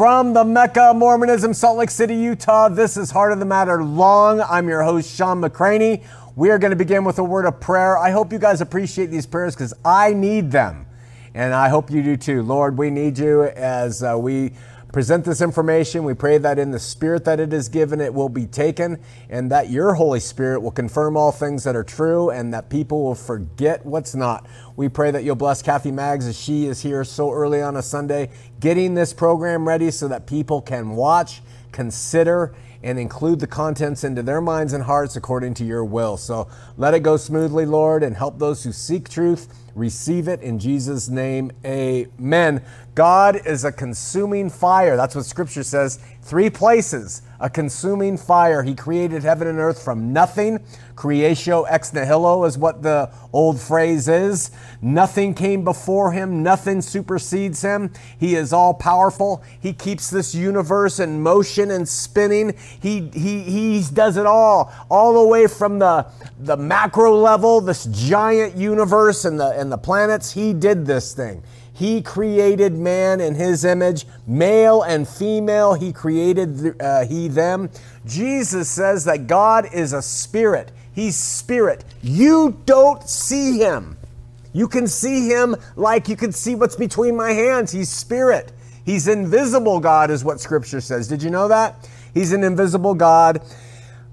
From the Mecca Mormonism, Salt Lake City, Utah, this is Heart of the Matter Long. I'm your host, Shawn McCraney. We are going to begin with a word of prayer. I hope you guys appreciate these prayers because I need them. And I hope you do too. Lord, we need you as uh, we present this information. We pray that in the spirit that it is given, it will be taken, and that your Holy Spirit will confirm all things that are true, and that people will forget what's not. We pray that you'll bless Kathy Maggs as she is here so early on a Sunday, getting this program ready so that people can watch, consider, and include the contents into their minds and hearts according to your will. So let it go smoothly, Lord, and help those who seek truth receive it in Jesus' name. Amen. God is a consuming fire. That's what scripture says. Three places a consuming fire. He created heaven and earth from nothing. Creatio ex nihilo is what the old phrase is. Nothing came before him, nothing supersedes him. He is all powerful. He keeps this universe in motion and spinning. He, he, he does it all, all the way from the, the macro level, this giant universe and the, and the planets. He did this thing. He created man in his image, male and female, he created uh, he them. Jesus says that God is a spirit. He's spirit. You don't see him. You can see him like you can see what's between my hands. He's spirit. He's invisible God, is what scripture says. Did you know that? He's an invisible God.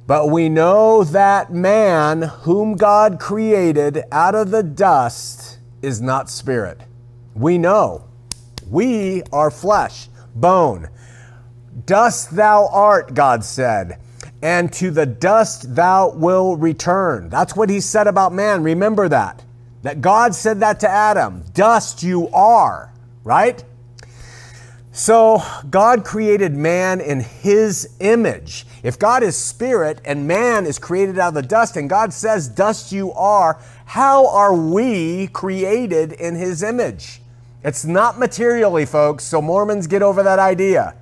But we know that man, whom God created out of the dust, is not spirit. We know we are flesh, bone. Dust thou art, God said, and to the dust thou will return. That's what he said about man. Remember that. That God said that to Adam. Dust you are, right? So God created man in his image. If God is spirit and man is created out of the dust, and God says, Dust you are, how are we created in his image? It's not materially, folks, so Mormons get over that idea.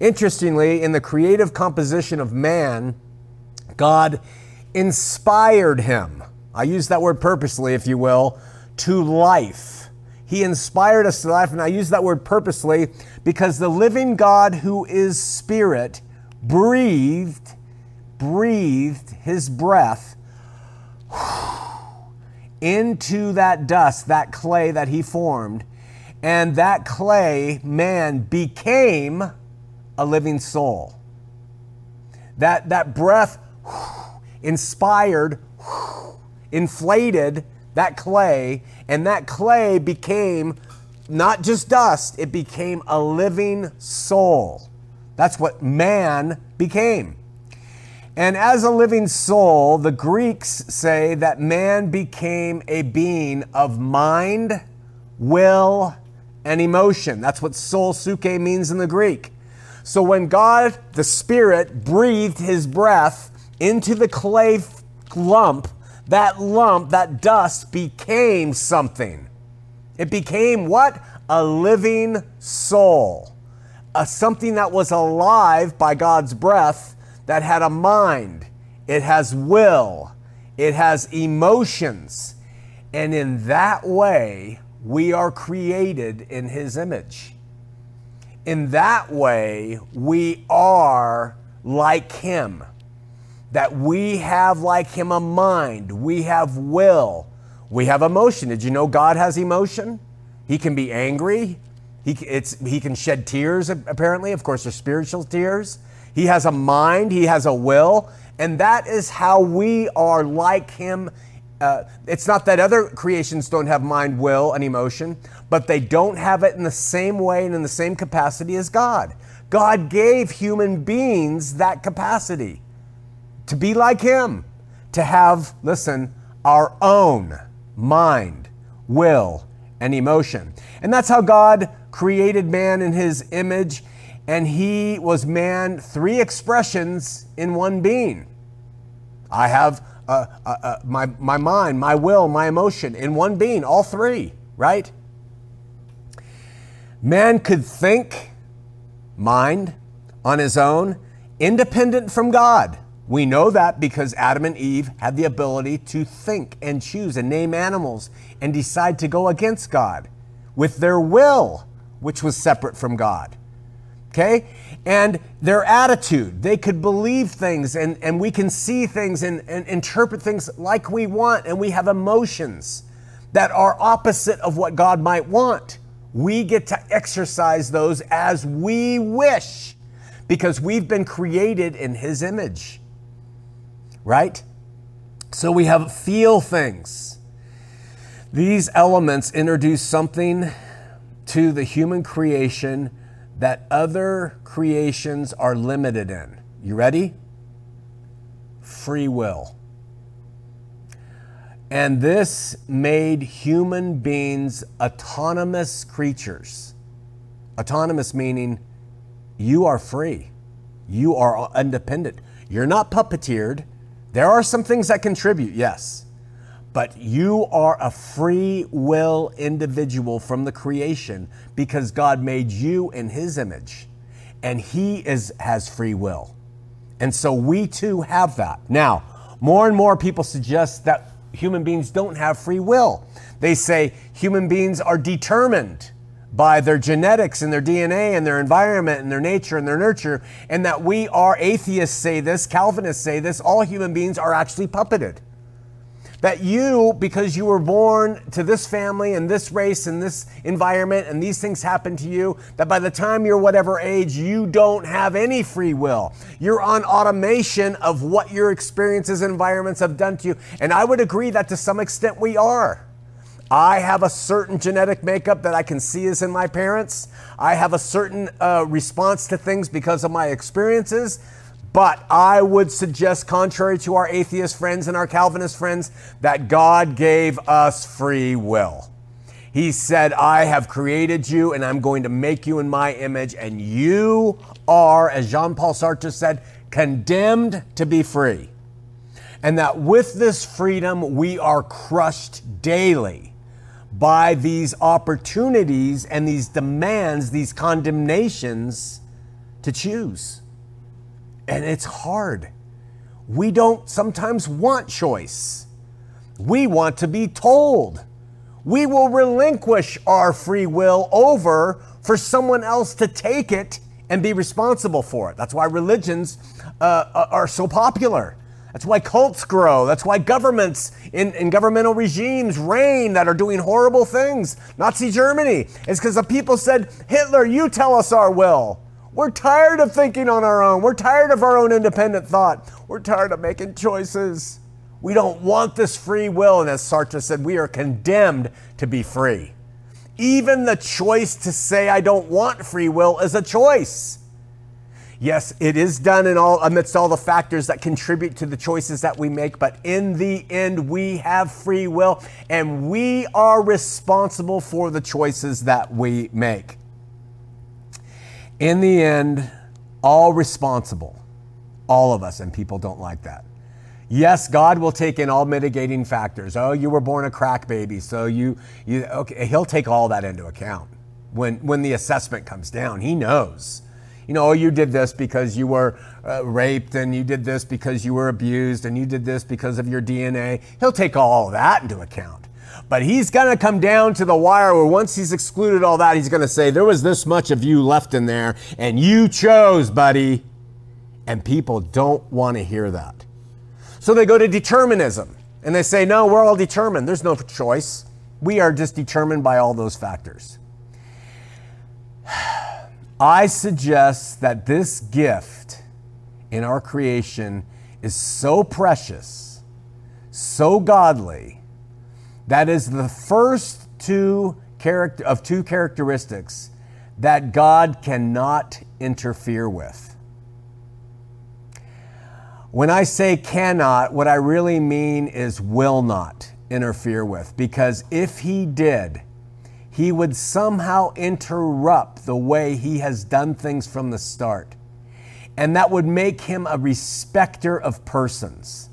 Interestingly, in the creative composition of man, God inspired him. I use that word purposely, if you will, to life. He inspired us to life, and I use that word purposely because the living God who is spirit breathed, breathed his breath into that dust, that clay that he formed, and that clay man became a living soul. That, that breath inspired, inflated that clay, and that clay became not just dust, it became a living soul. That's what man became. And as a living soul, the Greeks say that man became a being of mind, will, and emotion. That's what soul psuche means in the Greek. So when God, the Spirit, breathed his breath into the clay lump, that lump, that dust became something. It became what? A living soul. A, something that was alive by God's breath that had a mind. It has will. It has emotions. And in that way, we are created in His image. In that way, we are like Him. That we have, like Him, a mind, we have will, we have emotion. Did you know God has emotion? He can be angry. He, he can shed tears, apparently. Of course, they're spiritual tears. He has a mind, he has a will, and that is how we are like him uh, it's not that other creations don't have mind, will, and emotion, but they don't have it in the same way and in the same capacity as God. God gave human beings that capacity to be like Him, to have, listen, our own mind, will, and emotion. And that's how God created man in His image, and He was man, three expressions in one being. I have uh, uh, uh, my, my mind, my will, my emotion in one being, all three, right? Man could think, mind, on his own, independent from God. We know that because Adam and Eve had the ability to think and choose and name animals and decide to go against God with their will, which was separate from God. Okay? And their attitude, they could believe things and, and we can see things and, and interpret things like we want, and we have emotions that are opposite of what God might want. We get to exercise those as we wish because we've been created in His image, right? So we have feel things. These elements introduce something to the human creation that other creations are limited in. You ready? Free will. And this made human beings autonomous creatures. Autonomous meaning you are free, you are independent. You're not puppeteered. There are some things that contribute, yes, but you are a free will individual from the creation because God made you in His image, and He is has free will, and so we too have that. Now, more and more people suggest that human beings don't have free will. They say human beings are determined by their genetics and their DNA and their environment and their nature and their nurture, and that we are atheists say this, Calvinists say this, all human beings are actually puppeted. That you, because you were born to this family and this race and this environment and these things happen to you, that by the time you're whatever age, you don't have any free will. You're on automation of what your experiences and environments have done to you. And I would agree that to some extent we are. I have a certain genetic makeup that I can see is in my parents. I have a certain uh, response to things because of my experiences. But I would suggest, contrary to our atheist friends and our Calvinist friends, that God gave us free will. He said, I have created you and I'm going to make you in my image, and you are, as Jean Paul Sartre said, condemned to be free. And that with this freedom, we are crushed daily by these opportunities and these demands, these condemnations to choose. And it's hard. We don't sometimes want choice. We want to be told. We will relinquish our free will over for someone else to take it and be responsible for it. That's why religions uh, are so popular. That's why cults grow. That's why governments in, in governmental regimes reign that are doing horrible things. Nazi Germany is because the people said, Hitler, you tell us our will. We're tired of thinking on our own. We're tired of our own independent thought. We're tired of making choices. We don't want this free will. And as Sartre said, we are condemned to be free. Even the choice to say, I don't want free will, is a choice. Yes, it is done in all amidst all the factors that contribute to the choices that we make, but in the end, we have free will and we are responsible for the choices that we make in the end, all responsible, all of us, and people don't like that. Yes, God will take in all mitigating factors. Oh, you were born a crack baby, so you, you okay, he'll take all that into account when, when the assessment comes down. He knows. You know, oh, you did this because you were uh, raped, and you did this because you were abused, and you did this because of your DNA. He'll take all that into account. But he's going to come down to the wire where once he's excluded all that, he's going to say, There was this much of you left in there, and you chose, buddy. And people don't want to hear that. So they go to determinism and they say, No, we're all determined. There's no choice. We are just determined by all those factors. I suggest that this gift in our creation is so precious, so godly that is the first two character of two characteristics that God cannot interfere with. When I say cannot, what I really mean is will not interfere with, because if he did, he would somehow interrupt the way he has done things from the start. And that would make him a respecter of persons.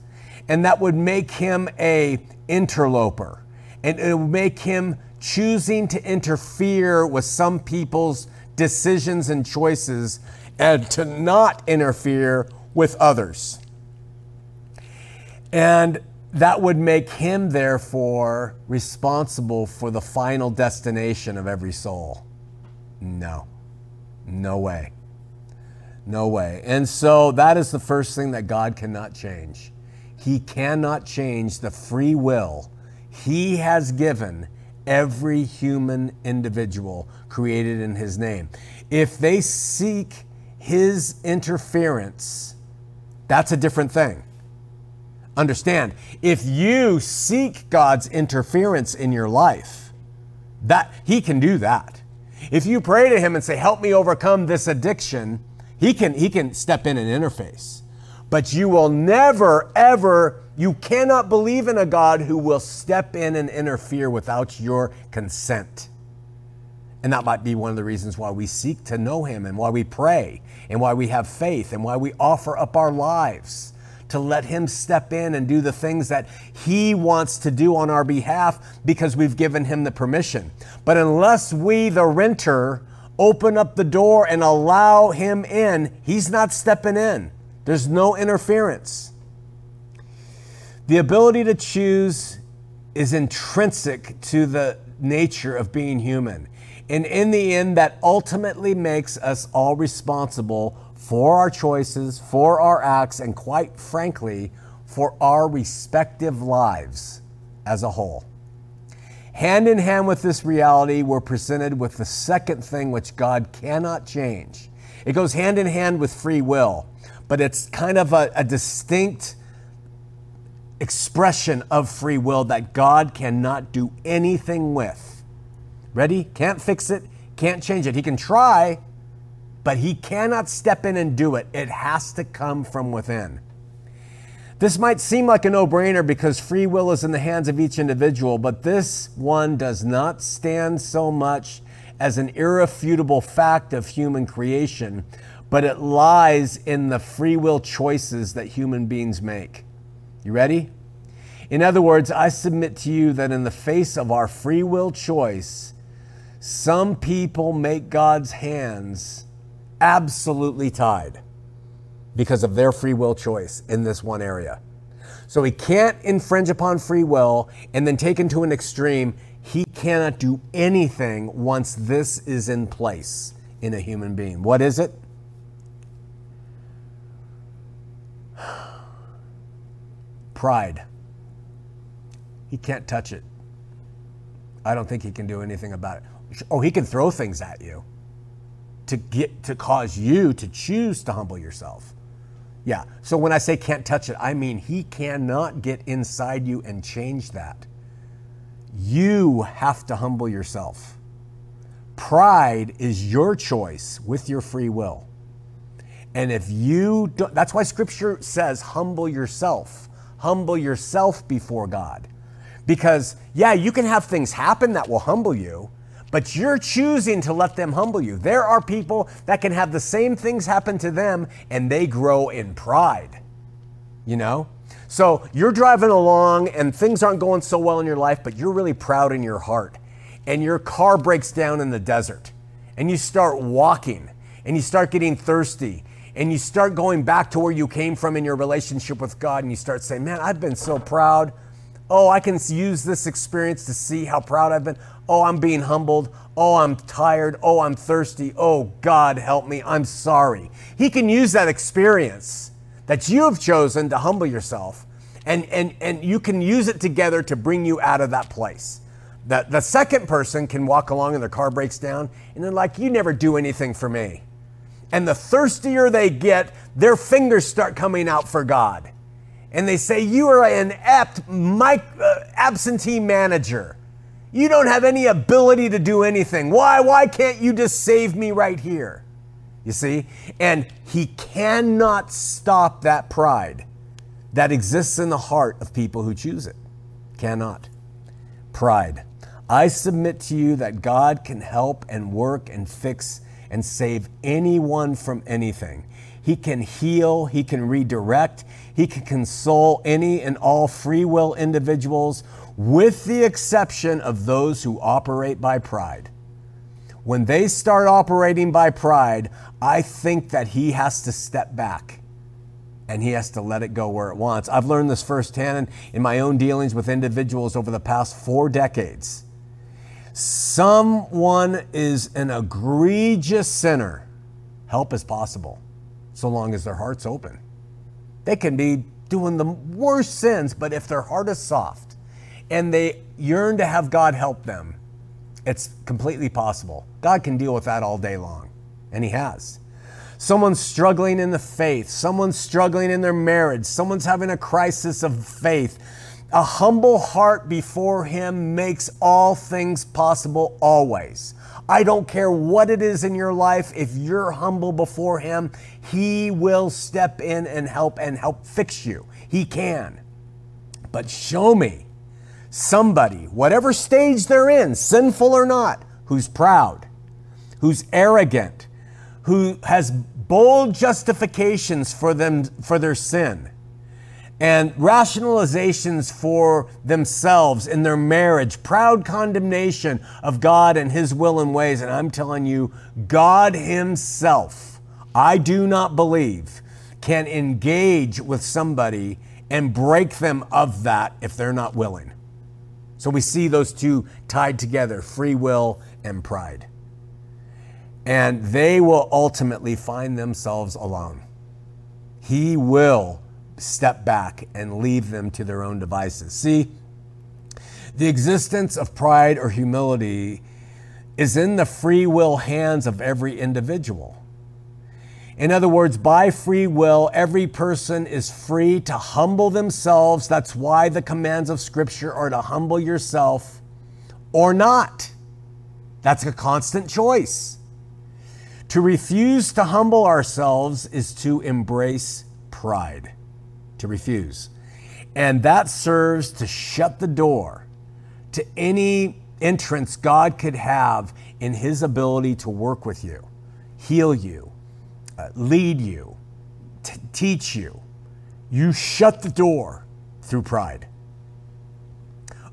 And that would make him a interloper and it will make him choosing to interfere with some people's decisions and choices and to not interfere with others. And that would make him, therefore, responsible for the final destination of every soul. No, no way. No way. And so that is the first thing that God cannot change. He cannot change the free will He has given every human individual created in His name. If they seek His interference, that's a different thing. Understand, if you seek God's interference in your life, that He can do that. If you pray to Him and say, Help me overcome this addiction, He can, he can step in and interface. But you will never, ever, you cannot believe in a God who will step in and interfere without your consent. And that might be one of the reasons why we seek to know Him and why we pray and why we have faith and why we offer up our lives to let Him step in and do the things that He wants to do on our behalf because we've given Him the permission. But unless we, the renter, open up the door and allow Him in, He's not stepping in. There's no interference. The ability to choose is intrinsic to the nature of being human. And in the end, that ultimately makes us all responsible for our choices, for our acts, and quite frankly, for our respective lives as a whole. Hand in hand with this reality, we're presented with the second thing which God cannot change. It goes hand in hand with free will, but it's kind of a, a distinct expression of free will that God cannot do anything with. Ready? Can't fix it, can't change it. He can try, but he cannot step in and do it. It has to come from within. This might seem like a no brainer because free will is in the hands of each individual, but this one does not stand so much as an irrefutable fact of human creation, but it lies in the free will choices that human beings make. You ready? In other words, I submit to you that in the face of our free will choice, some people make God's hands absolutely tied because of their free will choice in this one area. So he can't infringe upon free will and then taken to an extreme, he cannot do anything once this is in place in a human being. What is it? Pride. He can't touch it. I don't think he can do anything about it. Oh, he can throw things at you to get to cause you to choose to humble yourself. Yeah. So when I say can't touch it, I mean he cannot get inside you and change that. You have to humble yourself. Pride is your choice with your free will. And if you don't, that's why scripture says humble yourself. Humble yourself before God. Because, yeah, you can have things happen that will humble you, but you're choosing to let them humble you. There are people that can have the same things happen to them and they grow in pride. You know? So you're driving along and things aren't going so well in your life, but you're really proud in your heart. And your car breaks down in the desert and you start walking and you start getting thirsty and you start going back to where you came from in your relationship with God and you start saying, Man, I've been so proud. Oh, I can use this experience to see how proud I've been. Oh, I'm being humbled. Oh, I'm tired. Oh, I'm thirsty. Oh, God, help me. I'm sorry. He can use that experience that you have chosen to humble yourself, and, and, and you can use it together to bring you out of that place. The, the second person can walk along and their car breaks down, and they're like, You never do anything for me. And the thirstier they get, their fingers start coming out for God. And they say, You are an apt, mic, uh, absentee manager. You don't have any ability to do anything. Why? Why can't you just save me right here? You see? And he cannot stop that pride that exists in the heart of people who choose it. Cannot. Pride. I submit to you that God can help and work and fix and save anyone from anything. He can heal, He can redirect, He can console any and all free will individuals with the exception of those who operate by pride. When they start operating by pride, I think that he has to step back and he has to let it go where it wants. I've learned this firsthand in my own dealings with individuals over the past four decades. Someone is an egregious sinner. Help is possible. so long as their heart's open. They can be doing the worst sins, but if their heart is soft and they yearn to have God help them, it's completely possible. God can deal with that all day long, and He has. Someone's struggling in the faith, someone's struggling in their marriage, someone's having a crisis of faith. A humble heart before Him makes all things possible always. I don't care what it is in your life, if you're humble before Him, He will step in and help and help fix you. He can. But show me somebody, whatever stage they're in, sinful or not, who's proud, who's arrogant, who has bold justifications for them for their sin and rationalizations for themselves in their marriage, proud condemnation of God and his will and ways and I'm telling you God himself I do not believe can engage with somebody and break them of that if they're not willing. So we see those two tied together free will and pride. And they will ultimately find themselves alone. He will step back and leave them to their own devices. See, the existence of pride or humility is in the free will hands of every individual. In other words, by free will, every person is free to humble themselves. That's why the commands of Scripture are to humble yourself or not. That's a constant choice. To refuse to humble ourselves is to embrace pride, to refuse. And that serves to shut the door to any entrance God could have in His ability to work with you, heal you, uh, lead you, t- teach you. You shut the door through pride.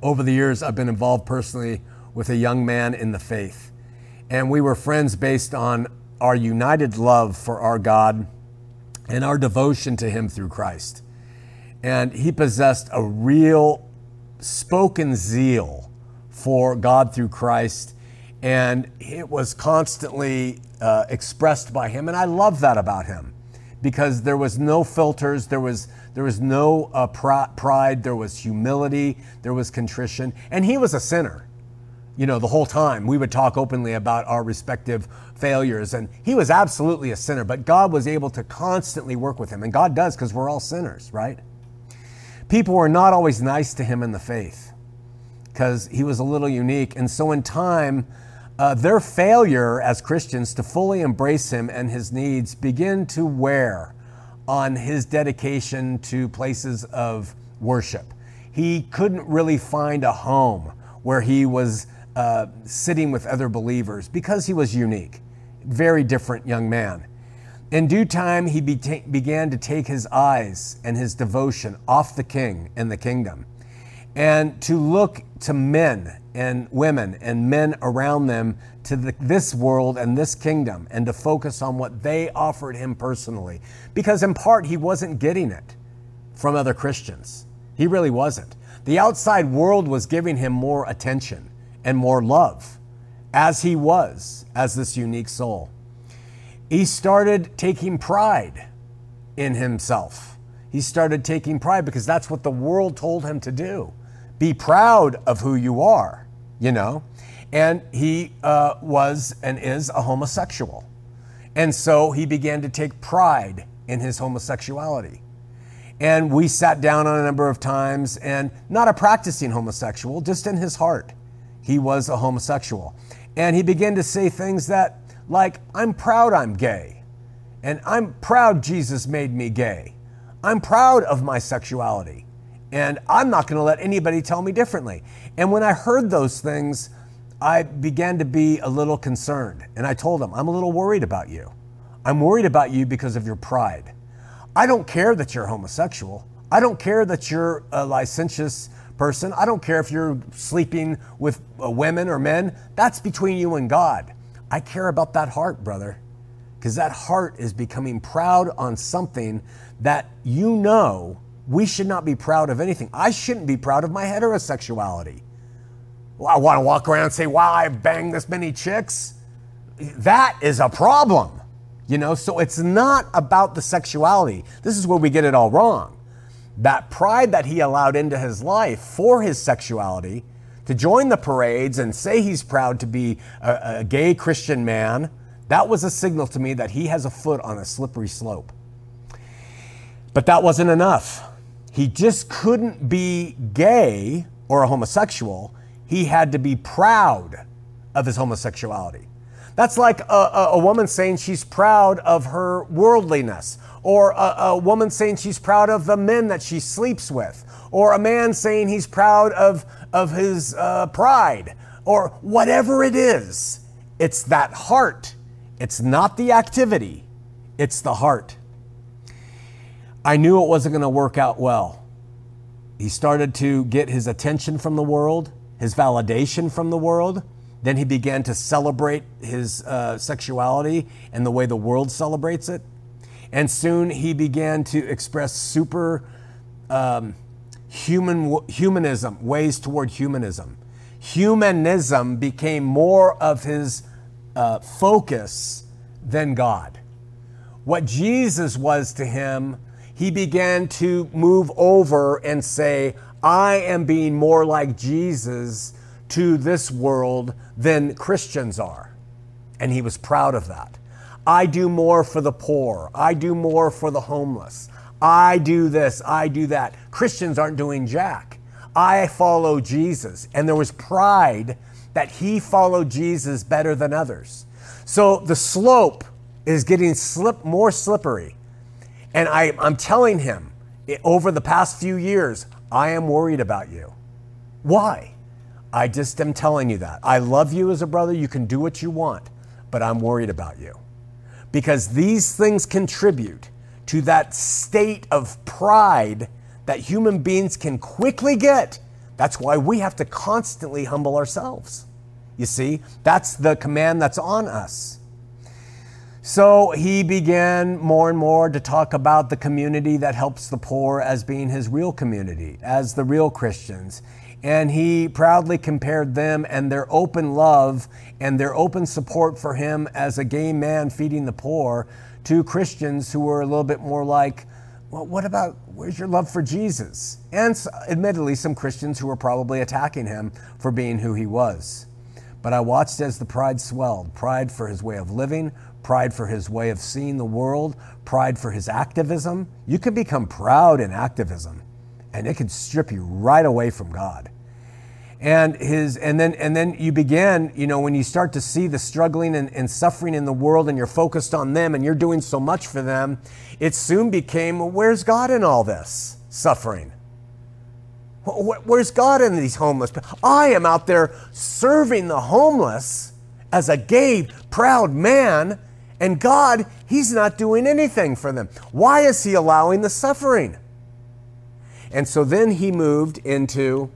Over the years, I've been involved personally with a young man in the faith, and we were friends based on our united love for our God and our devotion to Him through Christ. And he possessed a real spoken zeal for God through Christ, and it was constantly uh, expressed by him, and I love that about him because there was no filters, there was there was no uh, pr- pride, there was humility, there was contrition, and he was a sinner. You know, the whole time. We would talk openly about our respective failures, and he was absolutely a sinner, but God was able to constantly work with him, and God does because we're all sinners, right? People were not always nice to him in the faith because he was a little unique, and so in time uh, their failure as Christians to fully embrace him and his needs begin to wear on his dedication to places of worship. He couldn't really find a home where he was uh, sitting with other believers because he was unique. Very different young man. In due time, he be- began to take his eyes and his devotion off the king and the kingdom and to look to men and women and men around them to the, this world and this kingdom and to focus on what they offered him personally. Because in part, he wasn't getting it from other Christians. He really wasn't. The outside world was giving him more attention and more love as he was, as this unique soul. He started taking pride in himself. He started taking pride because that's what the world told him to do. Be proud of who you are you know? And he uh, was and is a homosexual. And so he began to take pride in his homosexuality. And we sat down on a number of times, and not a practicing homosexual, just in his heart, he was a homosexual. And he began to say things that, like, I'm proud I'm gay. And I'm proud Jesus made me gay. I'm proud of my sexuality. And I'm not going to let anybody tell me differently. And when I heard those things, I began to be a little concerned. And I told him, I'm a little worried about you. I'm worried about you because of your pride. I don't care that you're homosexual. I don't care that you're a licentious person. I don't care if you're sleeping with uh, women or men. That's between you and God. I care about that heart, brother, because that heart is becoming proud on something that you know we should not be proud of anything. I shouldn't be proud of my heterosexuality. Well, I want to walk around and say, wow, I've banged this many chicks. That is a problem. You know, so it's not about the sexuality. This is where we get it all wrong. That pride that he allowed into his life for his sexuality, to join the parades and say he's proud to be a, a gay Christian man, that was a signal to me that he has a foot on a slippery slope. But that wasn't enough. He just couldn't be gay or a homosexual. He had to be proud of his homosexuality. That's like a, a, a woman saying she's proud of her worldliness, or a, a woman saying she's proud of the men that she sleeps with, or a man saying he's proud of, of his uh, pride, or whatever it is. It's that heart. It's not the activity, it's the heart. I knew it wasn't going to work out well. He started to get his attention from the world, his validation from the world. Then he began to celebrate his uh, sexuality and the way the world celebrates it. And soon he began to express super um, human, humanism, ways toward humanism. Humanism became more of his uh, focus than God. What Jesus was to him, he began to move over and say, I am being more like Jesus to this world than Christians are. And he was proud of that. I do more for the poor. I do more for the homeless. I do this. I do that. Christians aren't doing jack. I follow Jesus. And there was pride that he followed Jesus better than others. So the slope is getting slip, more slippery. And I, I'm telling him over the past few years, I am worried about you. Why? I just am telling you that. I love you as a brother. You can do what you want, but I'm worried about you. Because these things contribute to that state of pride that human beings can quickly get. That's why we have to constantly humble ourselves. You see, that's the command that's on us. So he began more and more to talk about the community that helps the poor as being his real community, as the real Christians and he proudly compared them and their open love and their open support for him as a gay man feeding the poor to Christians who were a little bit more like, well, what about where's your love for Jesus? And admittedly, some Christians who were probably attacking him for being who he was. But I watched as the pride swelled pride for his way of living, pride for his way of seeing the world, pride for his activism. You can become proud in activism, and it can strip you right away from God and his and then and then you begin you know when you start to see the struggling and, and, suffering in the world and you're focused on them and you're doing so much for them it soon became well, where's god in all this suffering? Where's god in these homeless i am out there serving the homeless as a gay proud man and god he's not doing anything for them. Why is he allowing the suffering? And so then he moved into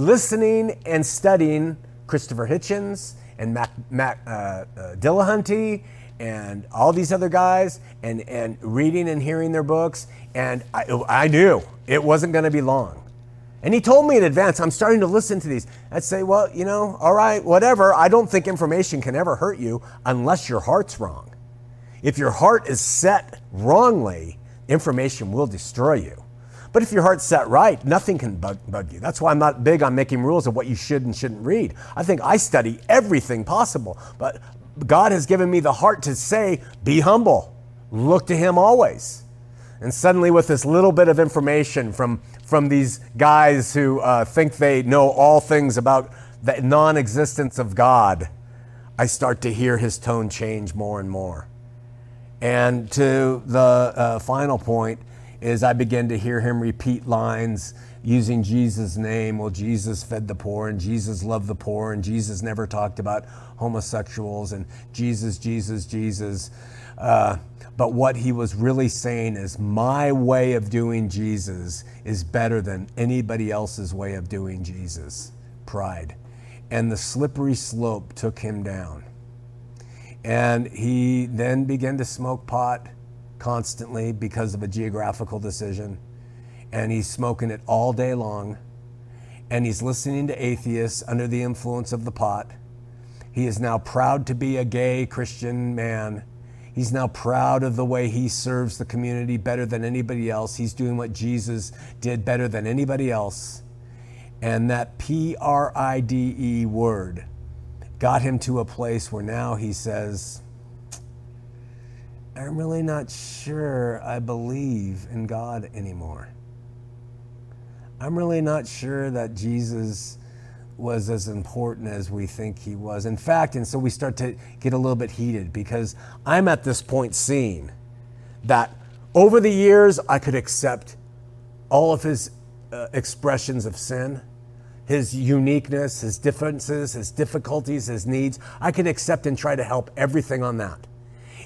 listening and studying Christopher Hitchens and Matt, Matt uh, uh, Dillahunty and all these other guys and, and reading and hearing their books. And I, I knew it wasn't going to be long. And he told me in advance, I'm starting to listen to these. I'd say, well, you know, all right, whatever. I don't think information can ever hurt you unless your heart's wrong. If your heart is set wrongly, information will destroy you. But if your heart's set right, nothing can bug, bug, you. That's why I'm not big on making rules of what you should and shouldn't read. I think I study everything possible. But God has given me the heart to say, be humble, look to Him always. And suddenly, with this little bit of information from, from these guys who uh, think they know all things about the non existence of God, I start to hear His tone change more and more. And to the uh, final point, is I begin to hear him repeat lines using Jesus' name. Well, Jesus fed the poor, and Jesus loved the poor, and Jesus never talked about homosexuals, and Jesus, Jesus, Jesus. Uh, but what he was really saying is, my way of doing Jesus is better than anybody else's way of doing Jesus. Pride. And the slippery slope took him down. And he then began to smoke pot constantly because of a geographical decision. And he's smoking it all day long. And he's listening to atheists under the influence of the pot. He is now proud to be a gay Christian man. He's now proud of the way he serves the community better than anybody else. He's doing what Jesus did better than anybody else. And that P R I D E word got him to a place where now he says, I'm really not sure I believe in God anymore. I'm really not sure that Jesus was as important as we think he was. In fact, and so we start to get a little bit heated because I'm at this point seeing that over the years I could accept all of his uh, expressions of sin, his uniqueness, his differences, his difficulties, his needs. I could accept and try to help everything on that.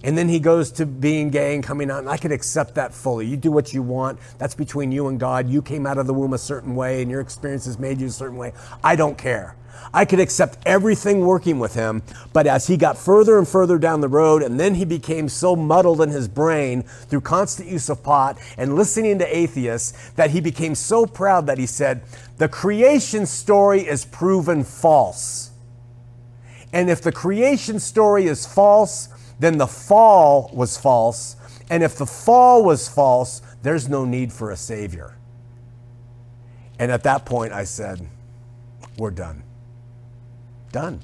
And then he goes to being gay and coming out, and I can accept that fully. You do what you want. That's between you and God. You came out of the womb a certain way, and your experiences made you a certain way. I don't care. I could accept everything working with him, but as he got further and further down the road, and then he became so muddled in his brain through constant use of pot and listening to atheists that he became so proud that he said, The creation story is proven false. And if the creation story is false, then the fall was false. And if the fall was false, there's no need for a Savior. And at that point, I said, We're done. Done.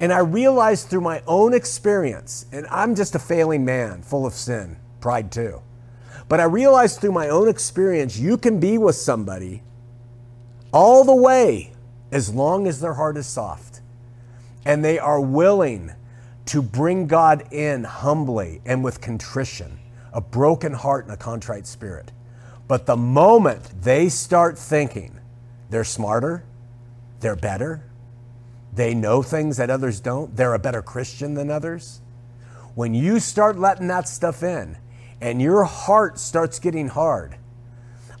And I realized through my own experience, and I'm just a failing man, full of sin, pride too. But I realized through my own experience, you can be with somebody all the way as long as their heart is soft and they are willing to bring God in humbly and with contrition, a broken heart and a contrite spirit. But the moment they start thinking they're smarter, they're better, they know things that others don't, they're a better Christian than others, when you start letting that stuff in and your heart starts getting hard,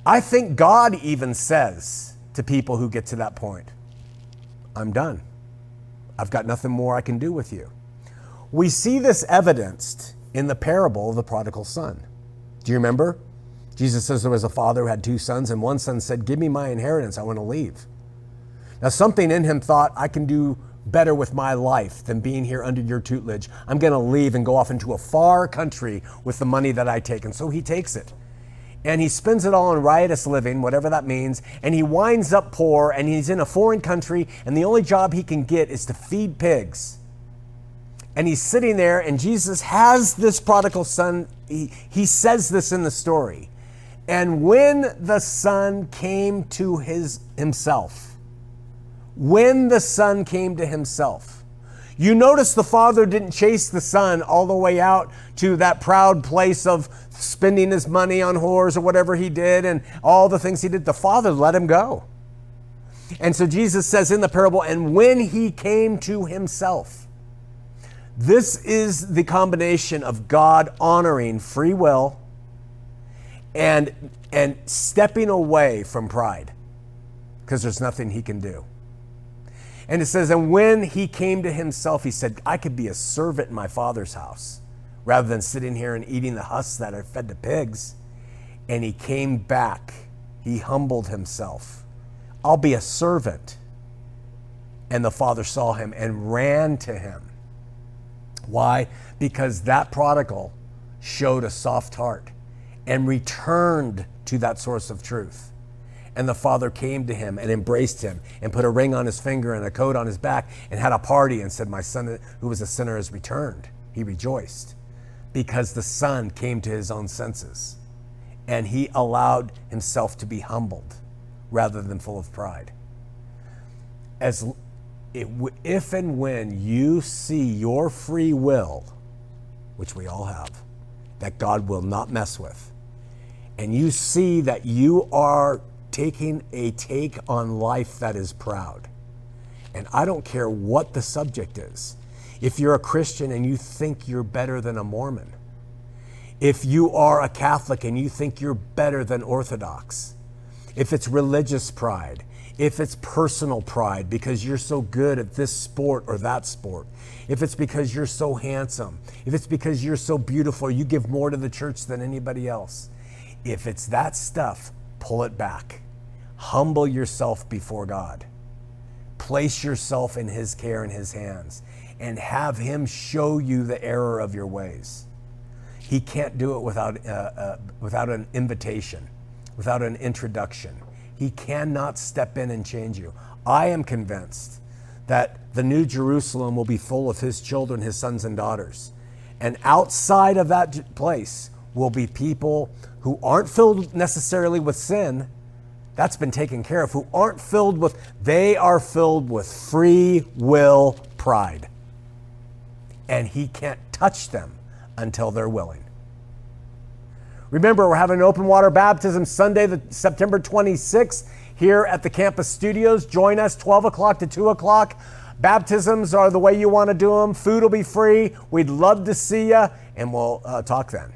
I think God even says to people who get to that point, I'm done. I've got nothing more I can do with you. We see this evidenced in the parable of the prodigal son. Do you remember? Jesus says there was a father who had two sons, and one son said, Give me my inheritance, I want to leave. Now, something in him thought, I can do better with my life than being here under your tutelage. I'm going to leave and go off into a far country with the money that I take. And so he takes it. And he spends it all on riotous living, whatever that means. And he winds up poor and he's in a foreign country. And the only job he can get is to feed pigs and he's sitting there, and Jesus has this prodigal son. He, he says this in the story. And when the son came to his himself, when the son came to himself, you notice the father didn't chase the son all the way out to that proud place of spending his money on whores or whatever he did and all the things he did. The father let him go. And so Jesus says in the parable, and when he came to himself, this is the combination of God honoring free will and, and stepping away from pride because there's nothing he can do. And it says, and when he came to himself, he said, I could be a servant in my father's house rather than sitting here and eating the husks that are fed to pigs. And he came back. He humbled himself. I'll be a servant. And the father saw him and ran to him why? Because that prodigal showed a soft heart and returned to that source of truth. And the father came to him and embraced him and put a ring on his finger and a coat on his back and had a party and said, My son, who was a sinner, has returned. He rejoiced because the son came to his own senses and he allowed himself to be humbled rather than full of pride. As if and when you see your free will, which we all have, that God will not mess with, and you see that you are taking a take on life that is proud, and I don't care what the subject is, if you're a Christian and you think you're better than a Mormon, if you are a Catholic and you think you're better than Orthodox, if it's religious pride, if it's personal pride because you're so good at this sport or that sport, if it's because you're so handsome, if it's because you're so beautiful, you give more to the church than anybody else. If it's that stuff, pull it back. Humble yourself before God. Place yourself in His care and His hands and have Him show you the error of your ways. He can't do it without, uh, uh, without an invitation, without an introduction. He cannot step in and change you. I am convinced that the New Jerusalem will be full of His children, His sons and daughters. And outside of that place will be people who aren't filled necessarily with sin. That's been taken care of. Who aren't filled with, they are filled with free will pride. And He can't touch them until they're willing. Remember, we're having an open water baptism Sunday, the September 26th, here at the campus studios. Join us 12 o'clock to 2 o'clock. Baptisms are the way you want to do them. Food will be free. We'd love to see you, and we'll uh, talk then.